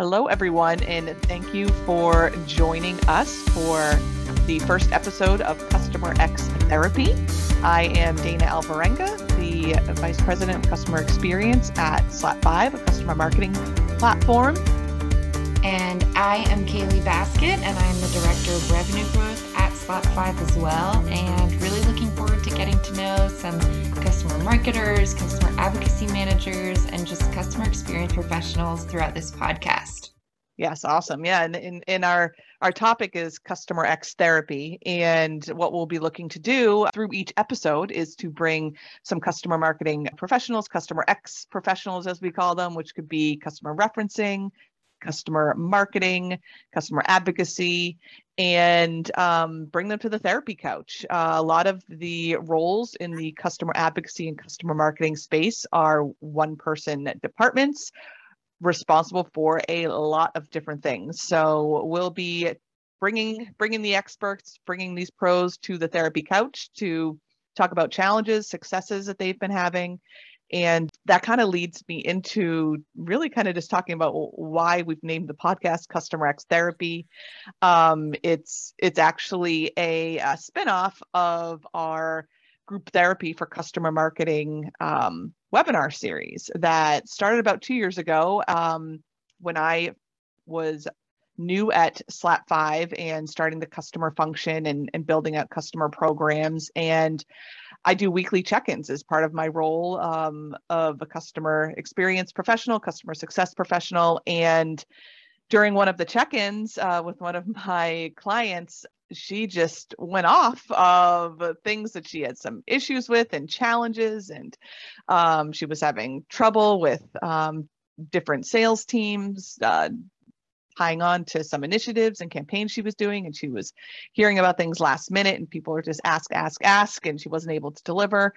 Hello, everyone, and thank you for joining us for the first episode of Customer X Therapy. I am Dana Alvarenga, the Vice President of Customer Experience at Slap5, a customer marketing platform. And I am Kaylee Basket, and I'm the Director of Revenue Growth at Slap5 as well. And really getting to know some customer marketers, customer advocacy managers, and just customer experience professionals throughout this podcast. Yes, awesome. Yeah, and in, in our our topic is customer X therapy, and what we'll be looking to do through each episode is to bring some customer marketing professionals, customer X professionals as we call them, which could be customer referencing, customer marketing, customer advocacy, and um, bring them to the therapy couch. Uh, a lot of the roles in the customer advocacy and customer marketing space are one person departments responsible for a lot of different things. So we'll be bringing bringing the experts, bringing these pros to the therapy couch to talk about challenges, successes that they've been having. And that kind of leads me into really kind of just talking about why we've named the podcast Customer X Therapy. Um, it's it's actually a, a spinoff of our group therapy for customer marketing um, webinar series that started about two years ago um, when I was new at Slap5 and starting the customer function and, and building out customer programs. And I do weekly check ins as part of my role um, of a customer experience professional, customer success professional. And during one of the check ins uh, with one of my clients, she just went off of things that she had some issues with and challenges and um, she was having trouble with um, different sales teams uh, tying on to some initiatives and campaigns she was doing and she was hearing about things last minute and people were just ask ask ask and she wasn't able to deliver.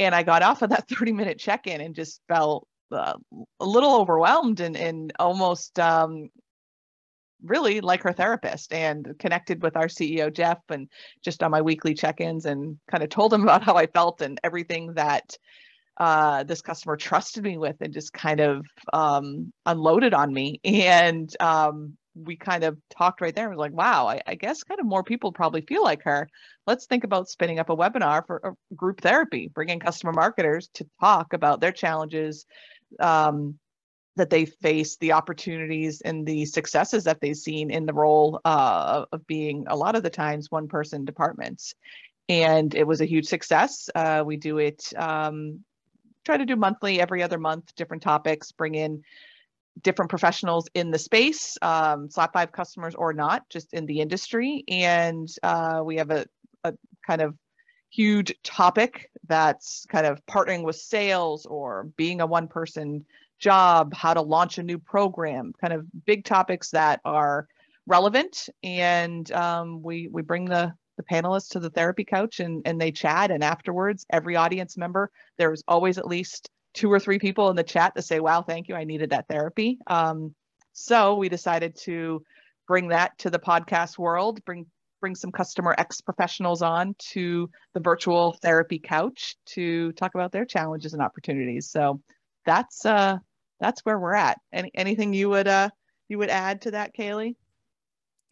And i got off of that 30 minute check-in and just felt uh, a little overwhelmed and, and almost um, really like her therapist and connected with our CEO Jeff and just on my weekly check-ins and kind of told him about how I felt and everything that uh, this customer trusted me with and just kind of um, unloaded on me and um, we kind of talked right there. I was like, wow, I, I, guess kind of more people probably feel like her. Let's think about spinning up a webinar for group therapy, bringing customer marketers to talk about their challenges, um, that they face, the opportunities and the successes that they've seen in the role uh, of being a lot of the times one person departments. And it was a huge success. Uh, we do it, um, try to do monthly, every other month, different topics, bring in different professionals in the space, um, Slap5 customers or not, just in the industry. And uh, we have a, a kind of huge topic that's kind of partnering with sales or being a one person job, how to launch a new program, kind of big topics that are relevant. And um, we we bring the the panelists to the therapy couch and and they chat. And afterwards, every audience member, there's always at least two or three people in the chat to say, "Wow, thank you, I needed that therapy." Um, so we decided to bring that to the podcast world, bring bring some customer X professionals on to the virtual therapy couch to talk about their challenges and opportunities. So that's uh that's where we're at. Any anything you would uh you would add to that, Kaylee?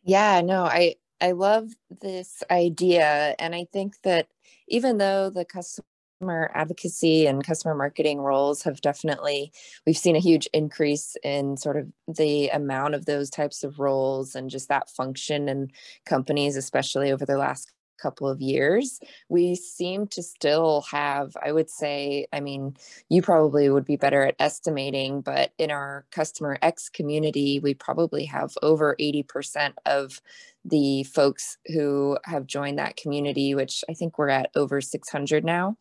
Yeah, no, I I love this idea, and I think that even though the customer advocacy and customer marketing roles have definitely we've seen a huge increase in sort of the amount of those types of roles and just that function in companies especially over the last couple of years, we seem to still have, I would say, I mean, you probably would be better at estimating, but in our customer X community, we probably have over 80% of the folks who have joined that community, which I think we're at over 600 now.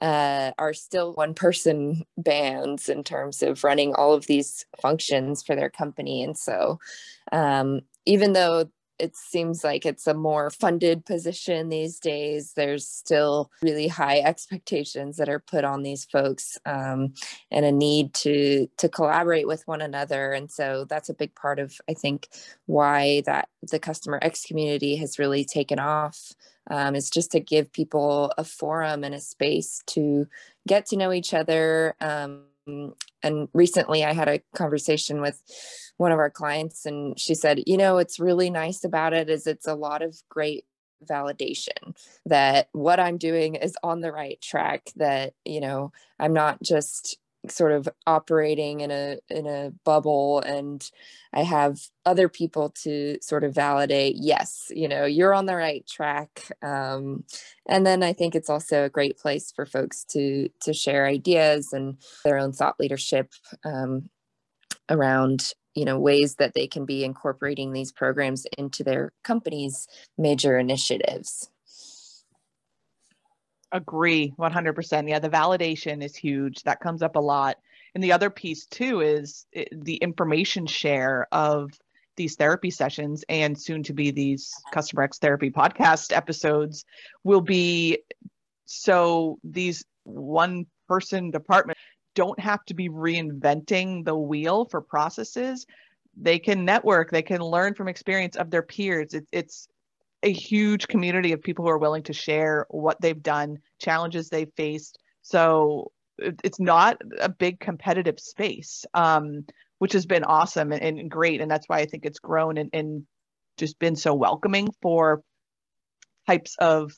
Uh, are still one person bands in terms of running all of these functions for their company. And so, um, even though it seems like it's a more funded position these days. There's still really high expectations that are put on these folks um, and a need to to collaborate with one another. And so that's a big part of I think why that the customer X community has really taken off um, is just to give people a forum and a space to get to know each other. Um, and recently I had a conversation with one of our clients and she said you know what's really nice about it is it's a lot of great validation that what i'm doing is on the right track that you know i'm not just sort of operating in a in a bubble and i have other people to sort of validate yes you know you're on the right track. Um, and then i think it's also a great place for folks to to share ideas and their own thought leadership um, around you know ways that they can be incorporating these programs into their company's major initiatives. Agree 100% yeah the validation is huge. That comes up a lot. And the other piece too is eh, the information share of these therapy sessions and soon to be these customer x therapy podcast episodes will be so these one person department don't have to be reinventing the wheel for processes they can network they can learn from experience of their peers it, it's a huge community of people who are willing to share what they've done, challenges they've faced. So it's not a big competitive space, um, which has been awesome and, and, great. And that's why I think it's grown and, and just been so welcoming for types of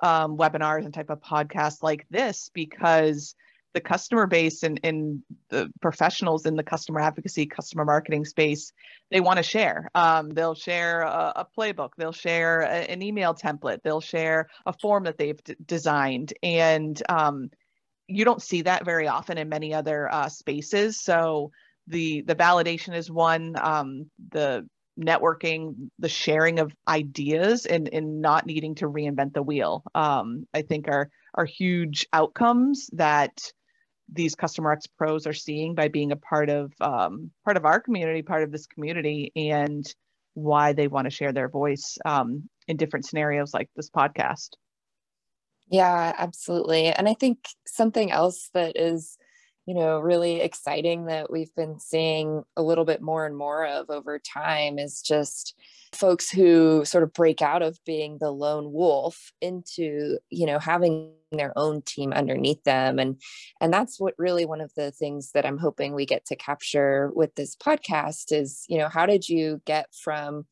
um, webinars and type of podcasts like this because the customer base and, and the professionals in the customer advocacy, customer marketing space, they want to share. Um, they'll share a, a, playbook, they'll share a, an email template, they'll share a form that they've d- designed. And um, you don't see that very often in many other uh, spaces. So the the validation is one. Um, the networking, the sharing of ideas, and and not needing to reinvent the wheel. Um, I think are are huge outcomes that these customer X pros are seeing by being a part of um, part of our community, part of this community, and why they want to share their voice um, in different scenarios like this podcast. Yeah, absolutely. And I think something else that is you know, really exciting that we've been seeing a little bit more and more of over time is just folks who sort of break out of being the lone wolf into, you know, having their own team underneath them and and that's what really one of the things that I'm hoping we get to capture with this podcast is, you know, how did you get from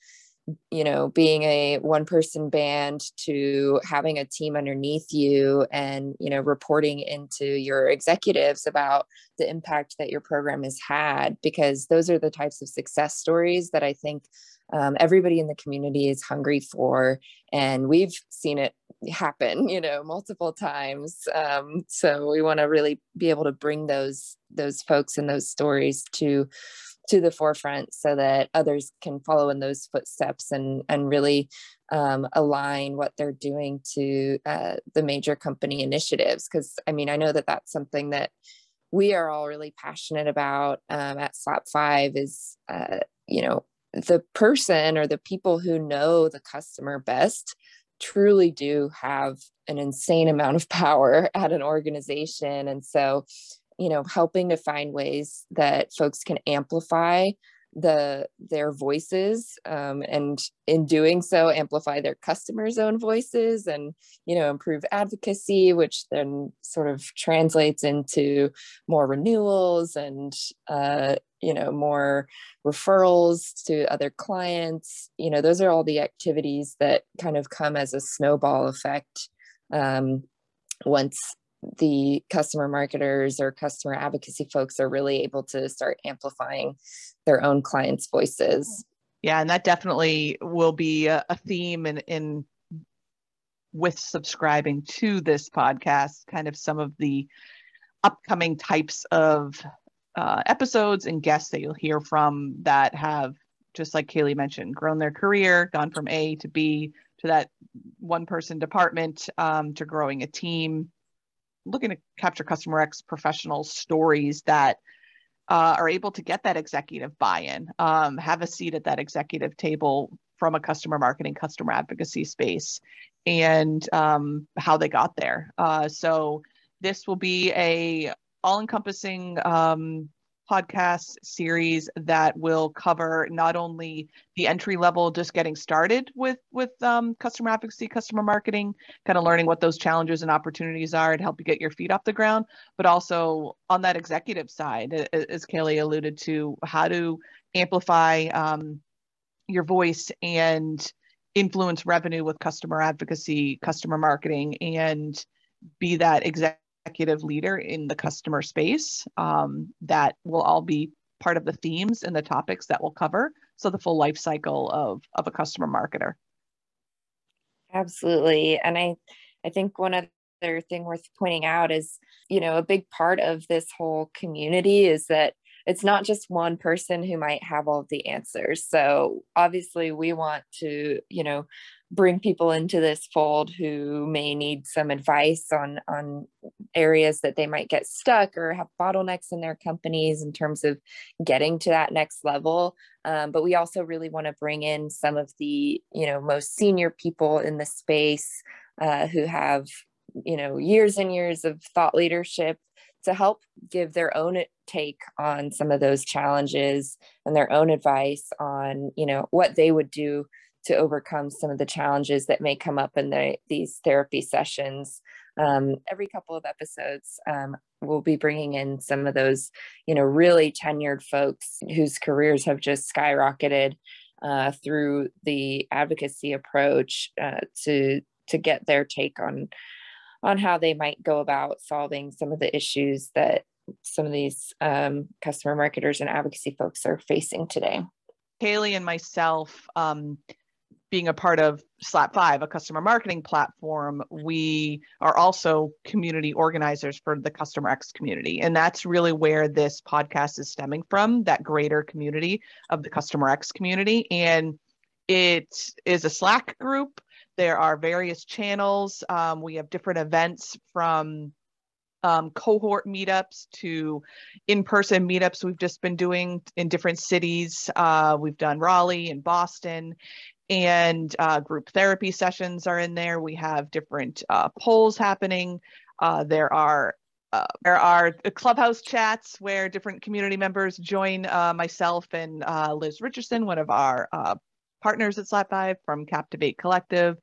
you know being a one person band to having a team underneath you and you know reporting into your executives about the impact that your program has had because those are the types of success stories that i think um, everybody in the community is hungry for and we've seen it happen you know multiple times. Um, so we want to really be able to bring those those folks and those stories to to the forefront so that others can follow in those footsteps and and really um, align what they're doing to uh, the major company initiatives. Because i mean i know that that's something that we are all really passionate about um, at slap five is uh, you know the person or the people who know the customer best truly do have an insane amount of power at an organization. And so you know helping to find ways that folks can amplify the their voices um, and in doing so amplify their customers own voices and you know improve advocacy which then sort of translates into more renewals and uh, you know more referrals to other clients. You know those are all the activities that kind of come as a snowball effect um, once the customer marketers or customer advocacy folks are really able to start amplifying their own clients' voices. Yeah, and that definitely will be a, theme in, in with subscribing to this podcast, kind of some of the upcoming types of uh, episodes and guests that you'll hear from that have, just like Kaylee mentioned, grown their career, gone from A to B to that one person department um, to growing a team looking to capture customer X professional stories that uh, are able to get that executive buy-in, um, have a seat at that executive table from a customer marketing, customer advocacy space, and um, how they got there. Uh, so this will be a all-encompassing um, podcast series that will cover not only the entry level, just getting started with with um, customer advocacy, customer marketing, kind of learning what those challenges and opportunities are to help you get your feet off the ground, but also on that executive side, as Kaylee alluded to, how to amplify um, your voice and influence revenue with customer advocacy, customer marketing, and be that executive executive leader in the customer space um, that will all be part of the themes and the topics that we'll cover. So the full life cycle of, of a customer marketer. Absolutely. And I, I think one other thing worth pointing out is, you know, a big part of this whole community is that it's not just one person who might have all the answers. So obviously we want to, you know, bring people into this fold who may need some advice on on areas that they might get stuck or have bottlenecks in their companies in terms of getting to that next level. Um, but we also really want to bring in some of the you know most senior people in the space uh, who have you know years and years of thought leadership to help give their own take on some of those challenges and their own advice on you know what they would do to overcome some of the challenges that may come up in the, these therapy sessions. Um, every couple of episodes, um, we'll be bringing in some of those, you know, really tenured folks whose careers have just skyrocketed uh, through the advocacy approach uh, to to get their take on on how they might go about solving some of the issues that some of these um, customer marketers and advocacy folks are facing today. Kaylee and myself um, being a part of Slap Five, a customer marketing platform, we are also community organizers for the Customer X community. And that's really where this podcast is stemming from that greater community of the Customer X community. And it is a Slack group. There are various channels. Um, we have different events from um, cohort meetups to in-person meetups we've just been doing in different cities. Uh, we've done Raleigh and Boston, and uh, group therapy sessions are in there. We have different uh, polls happening. Uh, there are uh, there are clubhouse chats where different community members join uh, myself and uh, Liz Richardson, one of our partners at Slap Five from Captivate Collective,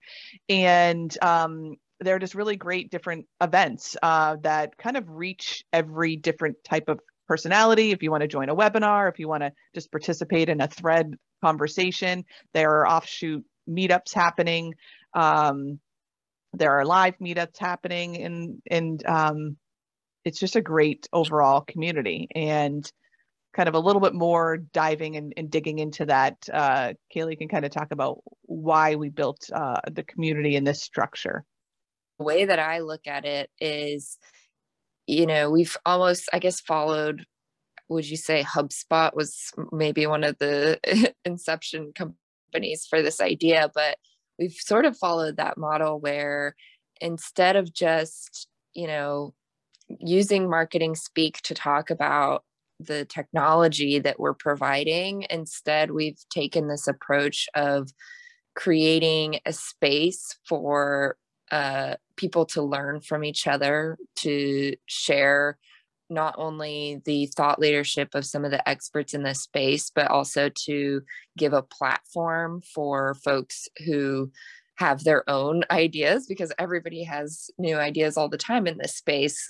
and um, they're just really great different events that kind of reach every different type of personality. If you want to join a webinar, if you want to just participate in a thread conversation. There are offshoot meetups happening. Um, there are live meetups happening, and and um, it's just a great overall community. And kind of a little bit more diving and, and digging into that, uh, Kaylee can kind of talk about why we built uh, the community in this structure. The way that I look at it is, you know, we've almost, I guess, followed would you say HubSpot was maybe one of the inception companies for this idea? But we've sort of followed that model where instead of just, you know, using marketing speak to talk about the technology that we're providing, instead, we've taken this approach of creating a space for uh, people to learn from each other, to share not only the thought leadership of some of the experts in this space, but also to give a platform for folks who have their own ideas because everybody has new ideas all the time in this space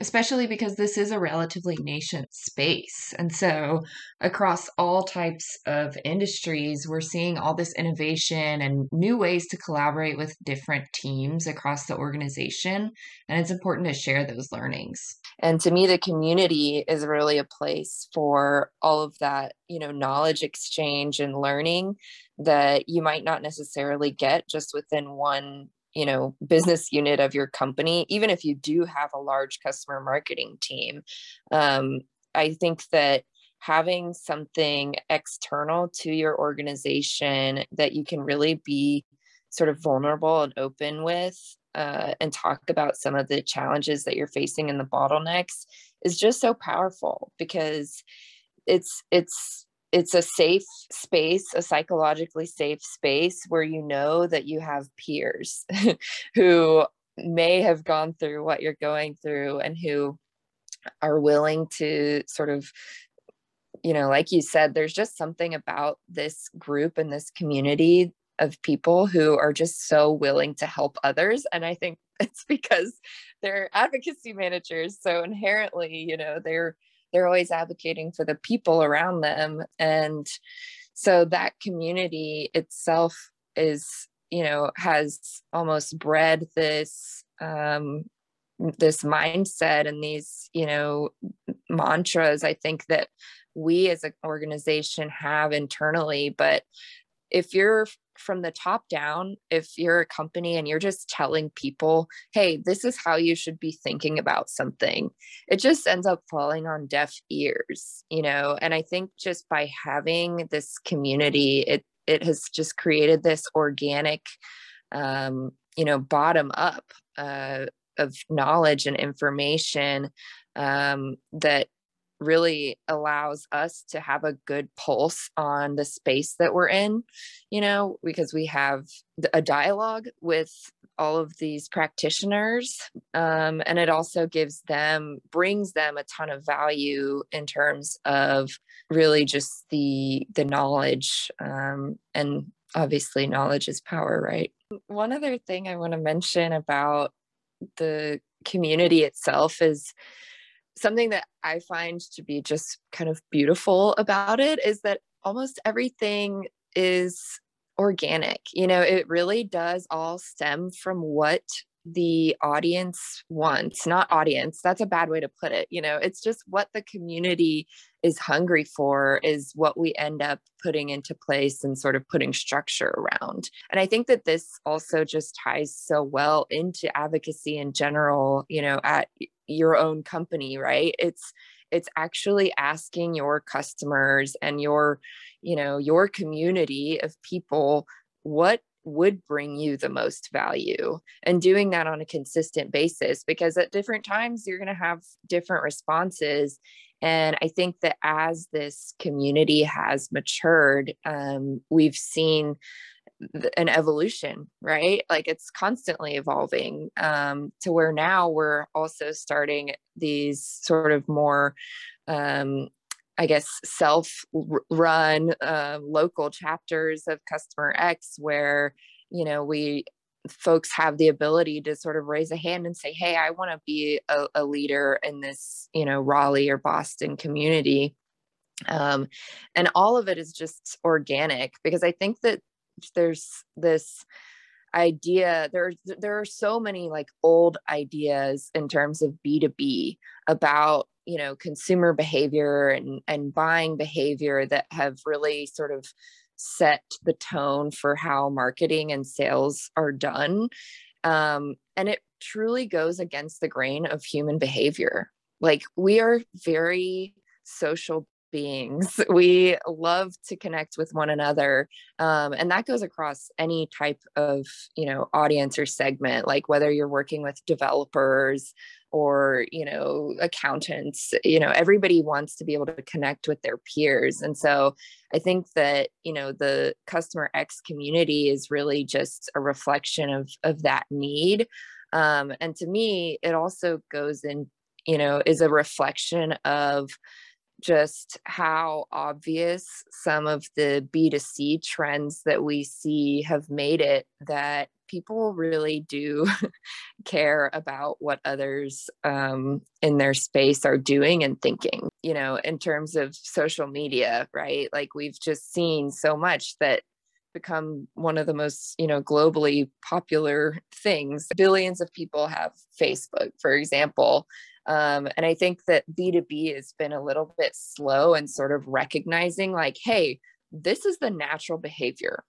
especially because this is a relatively nascent space. And so, across all types of industries, we're seeing all this innovation and new ways to collaborate with different teams across the organization. And it's important to share those learnings. And to me, the community is really a place for all of that, you know, knowledge exchange and learning that you might not necessarily get just within one you know business unit of your company even if you do have a large customer marketing team um, i think that having something external to your organization that you can really be sort of vulnerable and open with uh, and talk about some of the challenges that you're facing and the bottlenecks is just so powerful because it's it's it's a safe space, a psychologically safe space where you know that you have peers who may have gone through what you're going through and who are willing to sort of you know like you said there's just something about this group and this community of people who are just so willing to help others. And i think it's because they're advocacy managers. So inherently you know they're they're always advocating for the people around them. And so that community itself is you know has almost bred this um this mindset and these you know mantras i think that we as an organization have internally. But if you're from the top down if you're a company and you're just telling people hey this is how you should be thinking about something it just ends up falling on deaf ears you know? And i think just by having this community it it has just created this organic um you know bottom up uh of knowledge and information um, that really allows us to have a good pulse on the space that we're in, you know, because we have a dialogue with all of these practitioners. Um, and it also gives them, brings them a ton of value in terms of really just the the knowledge um, and obviously knowledge is power right one other thing i want to mention about the community itself is something that I find to be just kind of beautiful about it is that almost everything is organic. You know, it really does all stem from what the audience wants, not audience. That's a bad way to put it. You know, it's just what the community is hungry for, is what we end up putting into place and sort of putting structure around. And I think that this also just ties so well into advocacy in general, you know, at your own company, right? It's, it's actually asking your customers and your you know your community of people what would bring you the most value and doing that on a consistent basis because at different times you're going to have different responses and i think that as this community has matured um, we've seen an evolution right like it's constantly evolving um, to where now we're also starting these sort of more um, I guess, self run uh, local chapters of Customer X where, you know, we folks have the ability to sort of raise a hand and say, hey, I want to be a, a, leader in this, you know, Raleigh or Boston community. Um, and all of it is just organic because I think that there's this idea there there are so many like old ideas in terms of b2b about you know consumer behavior and and buying behavior that have really sort of set the tone for how marketing and sales are done. Um, and it truly goes against the grain of human behavior. Like we are very social beings. We love to connect with one another. Um, and that goes across any type of, you know, audience or segment, like whether you're working with developers or, you know, accountants, you know, everybody wants to be able to connect with their peers. And so I think that, you know, the customer X community is really just a reflection of, of that need. Um, and to me, it also goes in, you know, is a reflection of just how obvious some of the B2C trends that we see have made it that people really do care about what others um, in their space are doing and thinking, you know, in terms of social media, right? Like we've just seen so much that become one of the most you know globally popular things billions of people have facebook for example um, and I think that B2B has been a little bit slow and sort of recognizing, like, hey, this is the natural behavior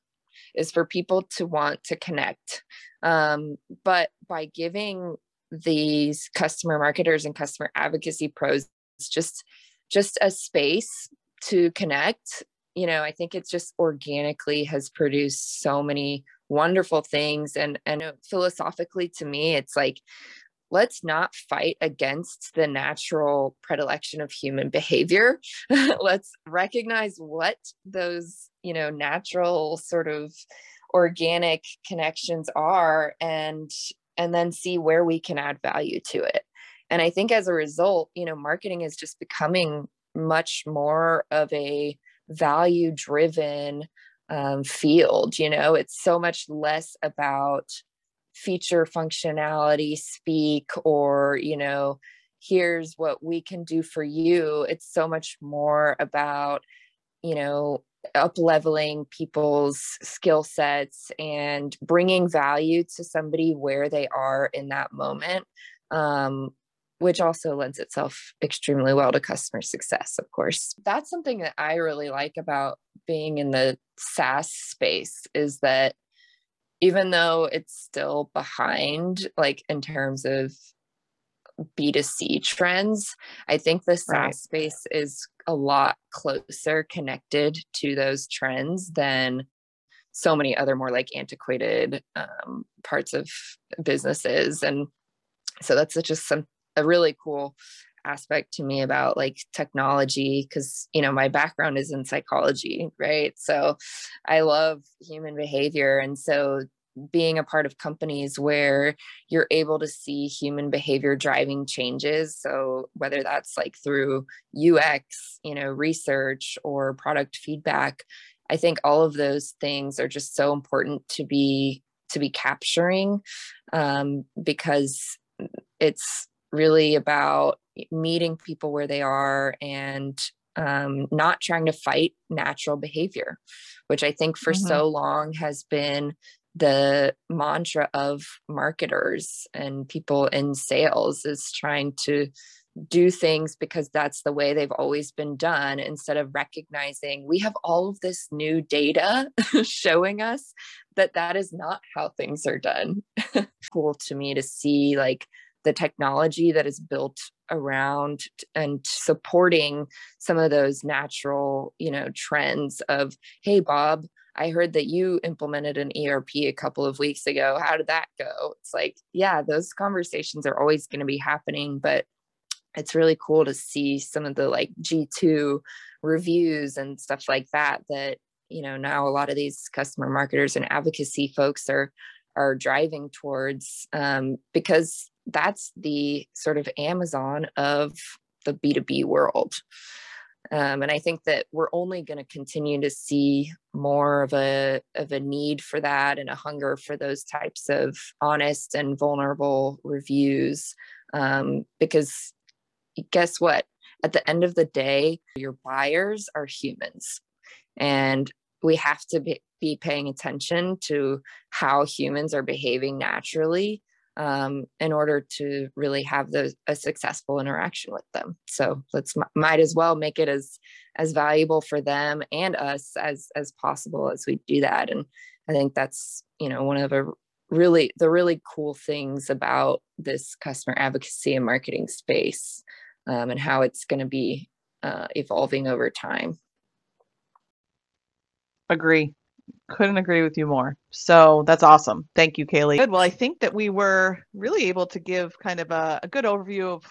is for people to want to connect. Um, but by giving these customer marketers and customer advocacy pros just just a space to connect you know i think it's just organically has produced so many wonderful things and and philosophically to me it's like let's not fight against the natural predilection of human behavior. Let's recognize what those you know natural sort of organic connections are and and then see where we can add value to it. And i think as a result you know marketing is just becoming much more of a value driven um, field you know? It's so much less about feature functionality speak or you know here's what we can do for you. It's so much more about you know up leveling people's skill sets and bringing value to somebody where they are in that moment um, which also lends itself extremely well to customer success of course. That's something that i really like about being in the saas space is that even though it's still behind like in terms of B2C trends. I think the SaaS right. space is a lot closer connected to those trends than so many other more like antiquated um, parts of businesses. And so that's just some a really cool aspect to me about like technology because you know my background is in psychology right? So i love human behavior and so being a part of companies where you're able to see human behavior driving changes so whether that's like through ux you know research or product feedback i think all of those things are just so important to be to be capturing um, because it's really about meeting people where they are and um, not trying to fight natural behavior, which I think for mm-hmm. so long has been the mantra of marketers and people in sales is trying to do things because that's the way they've always been done instead of recognizing we have all of this new data showing us that that is not how things are done cool to me to see like the technology that is built around and supporting some of those natural you know trends of hey bob I heard that you implemented an ERP a couple of weeks ago. How did that go? It's like, yeah, those conversations are always going to be happening, but it's really cool to see some of the like G2 reviews and stuff like that that you know now a lot of these customer marketers and advocacy folks are are driving towards um, because that's the sort of Amazon of the B2B world. Um, and I think that we're only going to continue to see more of a of a need for that and a hunger for those types of honest and vulnerable reviews. Um, because guess what? At the end of the day, your buyers are humans, and we have to be, be paying attention to how humans are behaving naturally um, in order to really have the, a successful interaction with them. So let's might as well make it as as valuable for them and us as as possible as we do that. And I think that's you know one of the really the really cool things about this customer advocacy and marketing space um, and how it's going to be uh, evolving over time. Agree couldn't agree with you more. So that's awesome. Thank you, Kaylee. Good. Well, I think that we were really able to give kind of a, a good overview of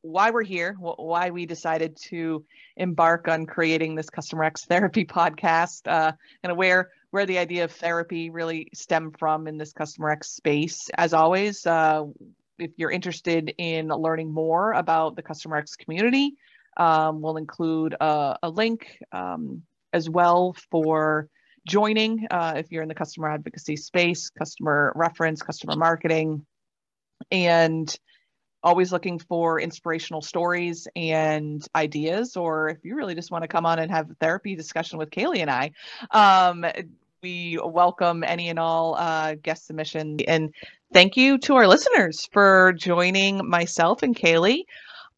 why we're here, wh- why we decided to embark on creating this Customer X Therapy podcast, uh, and where where the idea of therapy really stemmed from in this Customer X space. As always, uh, if you're interested in learning more about the Customer X community, um, we'll include a, a link um, as well for joining uh, if you're in the customer advocacy space, customer reference, customer marketing, and always looking for inspirational stories and ideas. Or if you really just want to come on and have a therapy discussion with Kaylee and I, um, we welcome any and all uh, guest submission. And thank you to our listeners for joining myself and Kaylee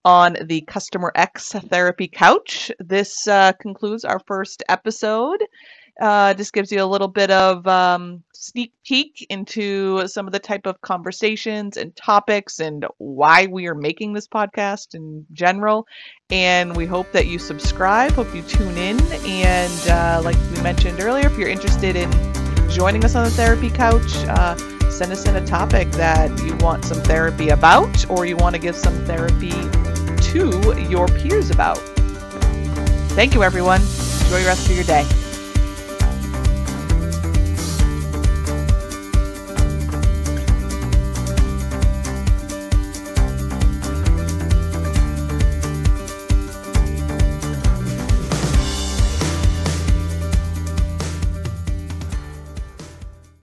on the Customer X Therapy Couch. This uh, concludes our first episode. Uh, just gives you a little bit of um, sneak peek into some of the type of conversations and topics and why we are making this podcast in general. And we hope that you subscribe, hope you tune in. And uh, like we mentioned earlier, if you're interested in joining us on the therapy couch, uh, send us in a topic that you want some therapy about or you want to give some therapy to your peers about. Thank you, everyone. Enjoy the rest of your day.